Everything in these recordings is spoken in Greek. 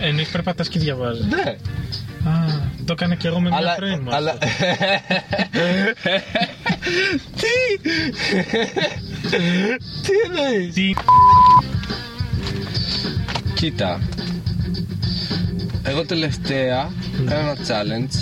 Εννοείς περπατάς και διαβάζεις. Ναι. Α, το έκανα και εγώ με μια Αλλά, friend μου. αλλά... αυτό. Τι! Τι εννοείς; Τι... Κοίτα. Εγώ τελευταία έκανα ένα challenge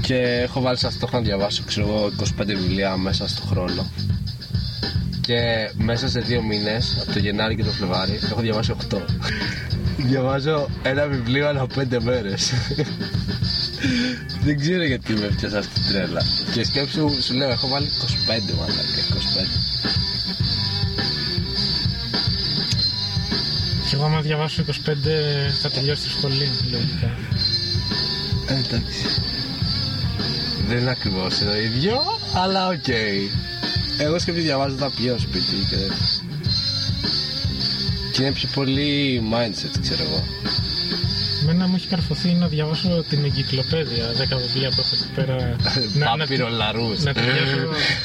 και έχω βάλει σαν στόχο να διαβάσω ξέρω εγώ 25 βιβλία μέσα στο χρόνο. Και μέσα σε δύο μήνες, από το Γενάρη και το Φλεβάρι, έχω διαβάσει 8. Διαβάζω ένα βιβλίο ανά 5 μέρες. Δεν ξέρω γιατί με έπιασα αυτή την τρέλα. Και σκέψου, σου λέω, έχω βάλει 25 μαλάκα, 25. Και εγώ άμα διαβάσω 25 θα τελειώσει τη σχολή, λογικά. Ε, εντάξει. Δεν είναι ακριβώς το ίδιο, αλλά οκ. Εγώ σκέφτομαι διαβάζω τα πιω σπίτι και δεν. Και είναι πιο πολύ mindset, ξέρω εγώ. Εμένα μου έχει καρφωθεί να διαβάσω την εγκυκλοπαίδεια, 10 βιβλία που έχω εκεί πέρα. Πάπυρο λαρούς. να τελειώσω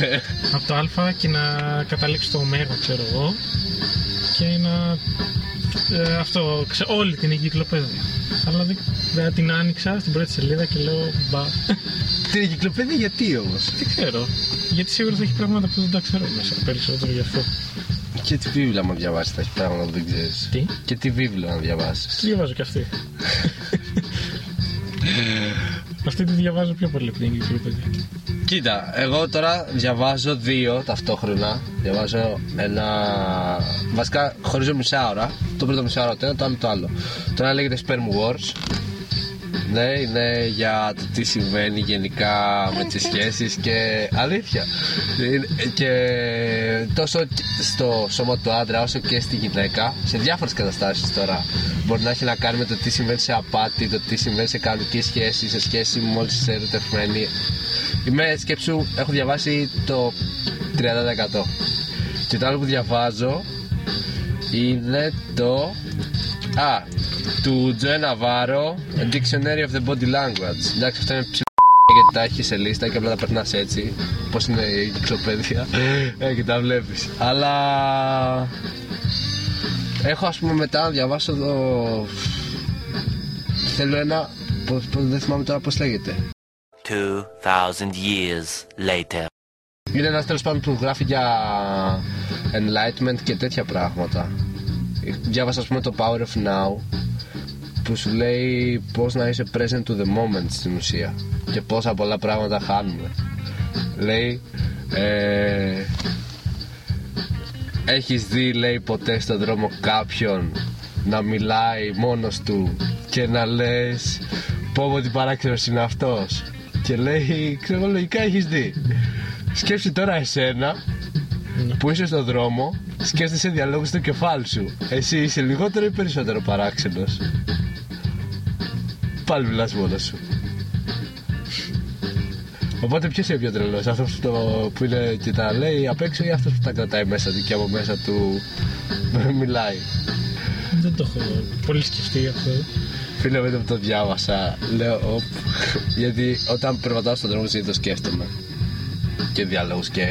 από το Α και να καταλήξω στο Ω, ξέρω εγώ. Και να. ε, αυτό, ξε, όλη την εγκυκλοπαίδεια. Αλλά δεν, δεν την άνοιξα στην πρώτη σελίδα και λέω μπα. Την εγκυκλοπαίδεια γιατί όμως; δεν ξέρω. Γιατί σίγουρα θα έχει πράγματα που δεν τα ξέρω μέσα. Περισσότερο γι' αυτό. Και τι βίβλα να διαβάσεις, θα έχει πράγματα που δεν ξέρεις. Τι; Και τι βίβλο να διαβάσεις. Τι διαβάζω κι αυτή. αυτή τη διαβάζω πιο πολύ από την εγκυκλοπαίδεια. Κοίτα, εγώ τώρα διαβάζω δύο ταυτόχρονα. Διαβάζω ένα. Βασικά χωρίζω μισά ώρα. Το πρώτο μισά ώρα το ένα, το άλλο το άλλο. Το ένα λέγεται Sperm Wars. Ναι, είναι για το τι συμβαίνει γενικά με τις σχέσεις και αλήθεια. Είναι- Και τόσο στο σώμα του άντρα όσο και στη γυναίκα, σε διάφορες καταστάσεις τώρα, μπορεί να έχει να κάνει με το τι συμβαίνει σε απάτη, το τι συμβαίνει σε κανονική σχέση, σε σχέση μόλις είσαι ερωτευμένη. Είμαι σκέψου, έχω διαβάσει το 30%. Και το άλλο που διαβάζω είναι το. Α, του Τζοέ Ναβάρο, A Dictionary of the Body Language. Εντάξει, αυτό είναι ψηλό γιατί τα έχεις σε λίστα και απλά τα περνάς έτσι. Πώς είναι η κυκλοπαίδεια. ε, και τα βλέπεις. Αλλά. Έχω ας πούμε μετά να διαβάσω εδώ. Θέλω ένα. Πώς, πώς, δεν θυμάμαι τώρα πώς λέγεται. 2,000 years later. Είναι ένας τέλος πάντων που γράφει για enlightenment και τέτοια πράγματα. Διάβασα, ας πούμε, το Power of Now που σου λέει πώς να είσαι present to the moment στην ουσία και πόσα πολλά πράγματα χάνουμε. Λέει ε, έχεις δει λέει ποτέ στον δρόμο κάποιον να μιλάει μόνος του και να λες πω πω τι παράξενος είναι αυτός και λέει ξέρω εγώ, λογικά έχεις δει σκέψου τώρα εσένα που είσαι στον δρόμο σκέφτεσαι διαλόγους στο κεφάλι σου εσύ είσαι λιγότερο ή περισσότερο παράξενος; Πάλι μιλάς μόνος σου Οπότε ποιος είναι πιο τρελός, αυτό που, το, που είναι και τα λέει απ' έξω ή αυτός που τα κρατάει μέσα του και από μέσα του μιλάει; Δεν το έχω πολύ σκεφτεί αυτό. Φίλε με το που το διάβασα, λέω οπ, γιατί όταν περπατάω στον δρόμο συνήθως σκέφτομαι και διαλόγους και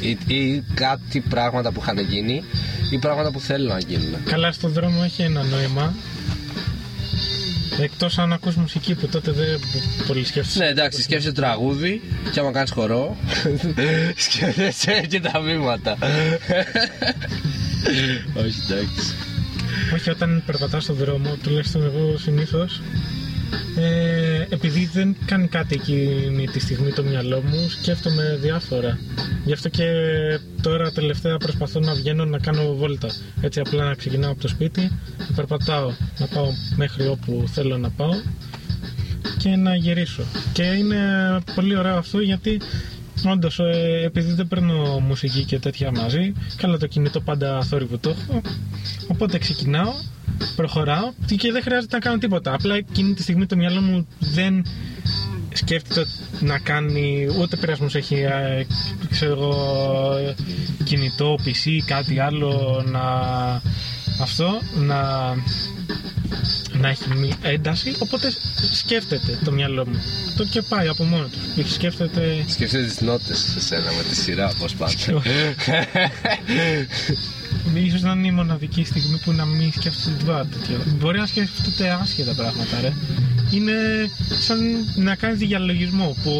ή, ή κάτι πράγματα που είχαν γίνει ή πράγματα που θέλω να γίνουν. Καλά στον δρόμο έχει ένα νόημα. Εκτός αν ακούς μουσική που τότε δεν πολύ σκέφτεσαι. Ναι, εντάξει, σκέφτεσαι το τραγούδι και άμα κάνεις χορό, σκέφτεσαι και τα βήματα. Όχι, εντάξει. Όχι, όταν περπατάω στον δρόμο, τουλάχιστον εγώ συνήθως. Ε, επειδή δεν κάνει κάτι εκείνη τη στιγμή το μυαλό μου, σκέφτομαι διάφορα. Γι' αυτό και τώρα τελευταία προσπαθώ να βγαίνω να κάνω βόλτα. Έτσι απλά να ξεκινάω από το σπίτι, να περπατάω, να πάω μέχρι όπου θέλω να πάω και να γυρίσω. Και είναι πολύ ωραίο αυτό γιατί όντως επειδή δεν παίρνω μουσική και τέτοια μαζί, καλά το κινητό πάντα θόρυβο το έχω. Οπότε ξεκινάω, προχωράω και δεν χρειάζεται να κάνω τίποτα. Απλά εκείνη τη στιγμή το μυαλό μου δεν σκέφτεται να κάνει ούτε πειρασμούς έχει ε, ξέρω εγώ κινητό, PC ή κάτι άλλο να αυτό να να έχει μη- ένταση. Οπότε σκέφτεται το μυαλό μου. Το και πάει από μόνο του. Σκέφτεται Σκέφτεσαι τις νότες σε σένα με τη σειρά, πώς πάτε. ίσως να είναι η μοναδική στιγμή που να μην σκέφτεται τίποτα τέτοιο. Μπορεί να σκέφτεται άσχετα πράγματα, ρε. Είναι σαν να κάνεις διαλογισμό που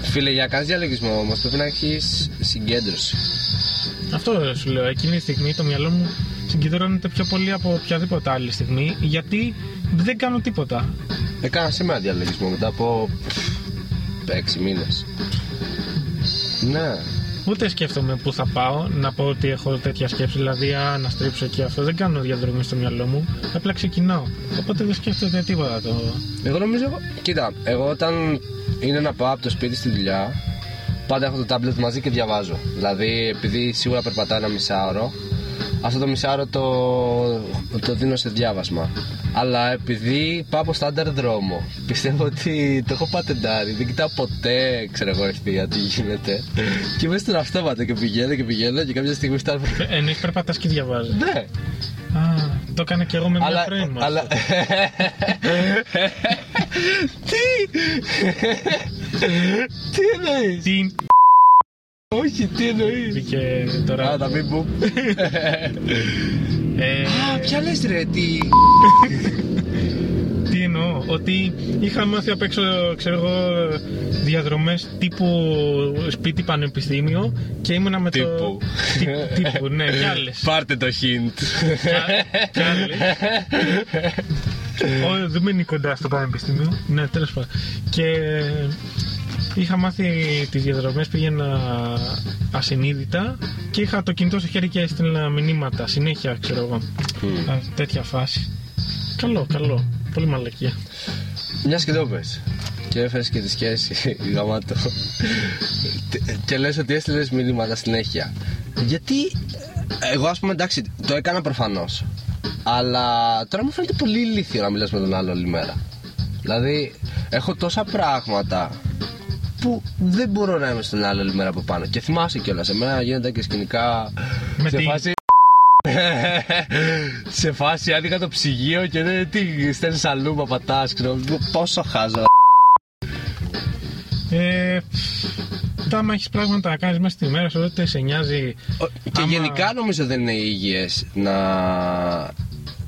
Φίλε, για να κάνεις διαλογισμό όμως πρέπει να έχεις συγκέντρωση. Αυτό σου λέω. Εκείνη τη στιγμή το μυαλό μου συγκεντρώνεται πιο πολύ από οποιαδήποτε άλλη στιγμή γιατί δεν κάνω τίποτα. Έκανα σήμερα διαλογισμό μετά από 6 μήνες. Ναι. Ούτε σκέφτομαι πού θα πάω να πω ότι έχω τέτοια σκέψη. Δηλαδή, α, να στρίψω και αυτό. Δεν κάνω διαδρομή στο μυαλό μου. Απλά ξεκινάω. Οπότε δεν σκέφτεται τίποτα το. Εγώ νομίζω. Κοίτα, εγώ όταν είναι να πάω από το σπίτι στη δουλειά, πάντα έχω το τάμπλετ μαζί και διαβάζω. Δηλαδή, επειδή σίγουρα περπατάω ένα μισάωρο, αυτό το μισάωρο το, το δίνω σε διάβασμα. Αλλά επειδή πάω από στάνταρ δρόμο, πιστεύω ότι το έχω πατεντάρει. Δεν κοιτάω ποτέ, ξέρω εγώ, ευθεία τι γίνεται. και είμαι στον αυτόματο και πηγαίνω και πηγαίνω και κάποια στιγμή στα. Εννοείς περπατάς και διαβάζεις; Ναι, Α, το έκανα και εγώ με μια αλλά. πρώην μου. αλλά... αυτό. τι! τι εννοείς! Τι Όχι, τι εννοείς! βγήκε τώρα. Α, τα μην που. Ε, Α, ποια λες ρε, τι. τι εννοώ, ότι είχα μάθει απ' έξω, ξέρω εγώ, διαδρομές τύπου σπίτι πανεπιστήμιο και ήμουνα με Τύπου. το... Τι- τύπου, ναι, κι άλλες. Πάρτε το hint. Κι- κι άλλες. Ω, δεν μένει κοντά στο πανεπιστήμιο. Ναι, τέλος πάντων. Και είχα μάθει τις διαδρομές, πήγαινα ασυνείδητα και είχα το κινητό στο χέρι και έστειλα μηνύματα συνέχεια, ξέρω εγώ. Α, τέτοια φάση. Καλό, καλό. Πολύ μαλακία. Μιας και το πες. Και έφερες και τη σχέση γαμάτο. και λες ότι έστειλες μηνύματα συνέχεια. Γιατί. Εγώ, ας πούμε, εντάξει, το έκανα προφανώς. Αλλά τώρα μου φαίνεται πολύ ηλίθιο να μιλάς με τον άλλο όλη μέρα. Δηλαδή, έχω τόσα πράγματα που δεν μπορώ να είμαι στον άλλο όλη μέρα από πάνω. Και θυμάσαι κιόλας, εμένα γίνονταν και σκηνικά. Με σε τι; φάση. σε φάση άνοιγα το ψυγείο και δεν τι στέλνεις αλλού, μα πατάς, ξέρω. Πόσο χάζω. Ε, τα άμα έχεις πράγματα να κάνεις μέσα στη μέρα σου, τότε σε νοιάζει. Ο- Και Άμα- γενικά νομίζω δεν είναι υγιές να,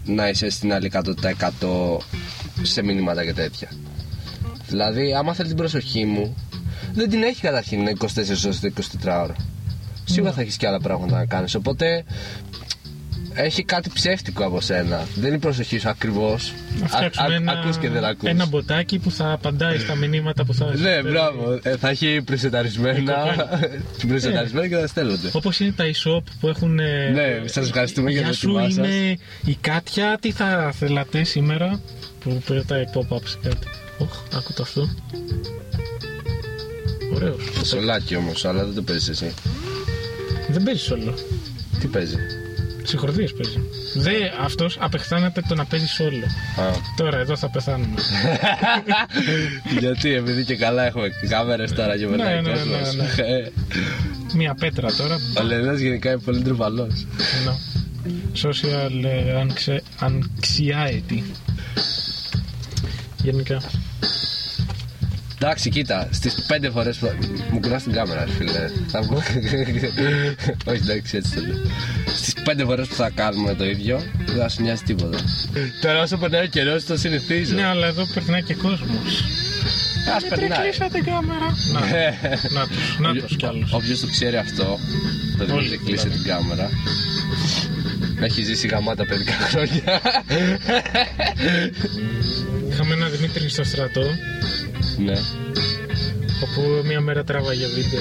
να είσαι στην άλλη 100% σε μηνύματα και τέτοια. Δηλαδή, άμα θέλεις την προσοχή μου, δεν την έχει καταρχήν 24 ώρες το 24 ώρα. Σίγουρα θα έχεις και άλλα πράγματα να κάνεις, οπότε έχει κάτι ψεύτικο από σένα. Δεν είναι η προσοχή σου ακριβώς. Να Α- φτιάξουμε α- ένα, ακούς και δεν ακούς. ένα μποτάκι που θα απαντάει στα μηνύματα που θα Ναι, μπράβο. Ε, θα έχει πρεσεταρισμένα, πρεσεταρισμένα και θα στέλνονται. Όπως είναι τα e-shop που έχουν. ε, Ναι, σας ευχαριστούμε για Γεια το σου, έτοιμά σας. είμαι η Κάτια. Τι θα θέλατε σήμερα. Που πετάει pop-up σε κάτι. Οχ, άκου το αυτό. Ωραίος. Σολάκι όμως, αλλά δεν το παίζεις εσύ. Δεν παίζει όλο. Τι παίζει; Συγχωρδίες παίζει. Δε, αυτός απεχθάνεται το να παίζει όλο. Α. Τώρα εδώ θα πεθάνουμε. Γιατί, επειδή και καλά έχουμε κάμερες τώρα και περνάει ναι, ναι, κόσμος. ναι, Ε, Μία πέτρα τώρα. Ο Λενάς γενικά είναι πολύ τροπαλός. No. Social ε, anxie- anxiety. Γενικά. Εντάξει, κοίτα, στις πέντε φορές που... Μου κουράς την κάμερα, ρε φίλε. Θα βγω... Όχι, εντάξει, έτσι το λέω. Στις πέντε φορές που θα κάνουμε το ίδιο, δεν θα σου νοιάζει τίποτα. Τώρα όσο περνάει ο καιρός, το συνηθίζω. Ναι, αλλά εδώ περνάει και κόσμος. Ας περνάει. Κλείσα την κάμερα. Να, να τους, να τους κι άλλους. Όποιος το ξέρει αυτό, το Όλοι, Δημήτρη κλείσε δηλαδή. την κάμερα. Έχει ζήσει γαμάτα παιδικά χρόνια. Είχαμε ένα Δημήτρη στο στρατό, ναι. όπου μία μέρα τράβαγε βίντεο.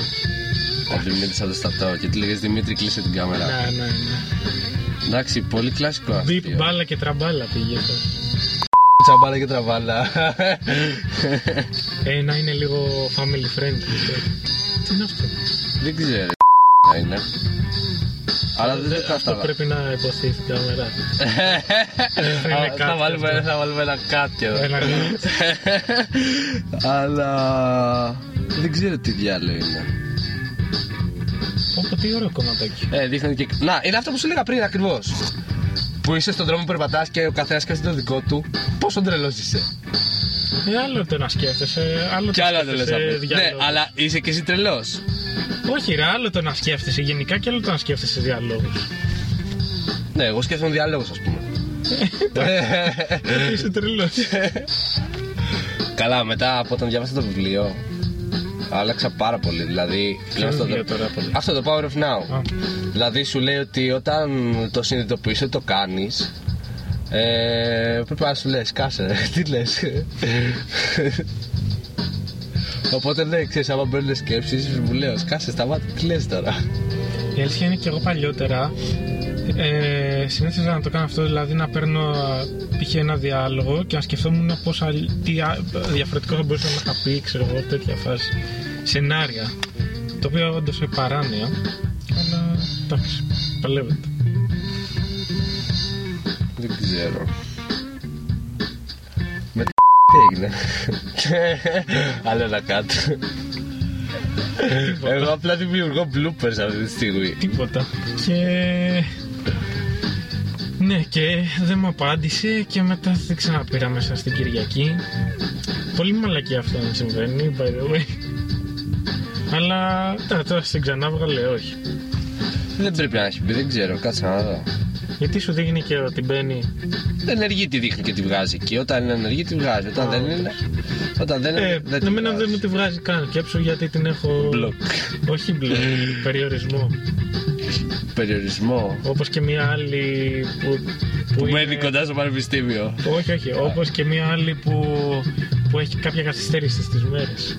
Ο Δημήτρης από το στατό και του λέγες Δημήτρη κλείσε την κάμερα. Ναι, ναι, ναι. Εντάξει, πολύ κλασικό Μπιπ, αστείο. μπάλα και τραμπάλα πήγε. αυτό. Τσαμπάλα και τραβάλα. Ε, να είναι λίγο family friendly. Τι είναι αυτό; Δεν ξέρω. να είναι. Αλλά δεν το Αυτό κατάλαβα. πρέπει να υποθεί στην κάμερα. είναι Α, κάτι Θα βάλουμε, αυτό. θα βάλουμε ένα κάτι εδώ. Ένα Αλλά δεν ξέρω τι διάλογο είναι. Πω, τι ωραίο κομματάκι. Ε, δείχνει και. Να, είναι αυτό που σου έλεγα πριν ακριβώς. Που είσαι στον δρόμο που περπατάς και ο καθένας σκέφτεται το δικό του. Πόσο τρελός είσαι. Ε, άλλο το να σκέφτεσαι, άλλο Κι το άλλο δεν λε σκέφτεσαι αυτό. Ναι, διάλογος. αλλά είσαι και εσύ τρελός. Όχι, ρε, άλλο το να σκέφτεσαι γενικά και άλλο το να σκέφτεσαι διαλόγους. Ναι, εγώ σκέφτομαι διάλογο, ας πούμε. Είσαι τρελός. Καλά, μετά από όταν διάβασα το βιβλίο, άλλαξα πάρα πολύ. Δηλαδή, πλέον στο- βιβλίο τώρα, πολύ; αυτό το Power of Now. Α. Δηλαδή, σου λέει ότι όταν το συνειδητοποιείς ότι το κάνεις, ε, πρέπει να σου λες, κάσε, ρε, τι λες. Οπότε ναι, ξέρεις, άμα μπαίνουν σκέψεις, μου λέω, σκάσε, σταμάτα, τι λε τώρα. Η αλήθεια είναι και εγώ παλιότερα ε, συνήθιζα να το κάνω αυτό, δηλαδή να παίρνω π.χ. ένα διάλογο και να σκεφτόμουν πώς, αλλ- τι α- διαφορετικό θα μπορούσα να είχα πει, ξέρω εγώ, τέτοια φάση. Σενάρια. Το οποίο όντως είναι παράνοια, αλλά εντάξει, παλεύεται. Δεν ξέρω. Με τι έγινε. Άλλο ένα κάτω. Εγώ απλά δημιουργώ bloopers αυτή τη στιγμή. Τίποτα. Και. Ναι, και δεν μου απάντησε και μετά δεν ξαναπήρα μέσα στην Κυριακή. Πολύ μαλακή αυτό να συμβαίνει, by the way. Αλλά τώρα, τώρα στην ξανά βγάλε όχι. Δεν πρέπει να έχει πει, δεν ξέρω, κάτσε να δω. Γιατί σου δείχνει και ότι μπαίνει; Ενεργή τη δείχνει και τη βγάζει εκεί. Όταν είναι ενεργή τη βγάζει. Όταν δεν είναι. Όταν δεν είναι. Ε, δεν τη εμένα βγάζει. δεν μου τη βγάζει καν. Σκέψου γιατί την έχω. Μπλοκ. Όχι μπλοκ, περιορισμό. Περιορισμό. Όπως και μια άλλη που. Που είναι- μένει κοντά στο πανεπιστήμιο. Όχι, όχι. Όπως και μια άλλη που, που έχει κάποια καθυστέρηση στις μέρες.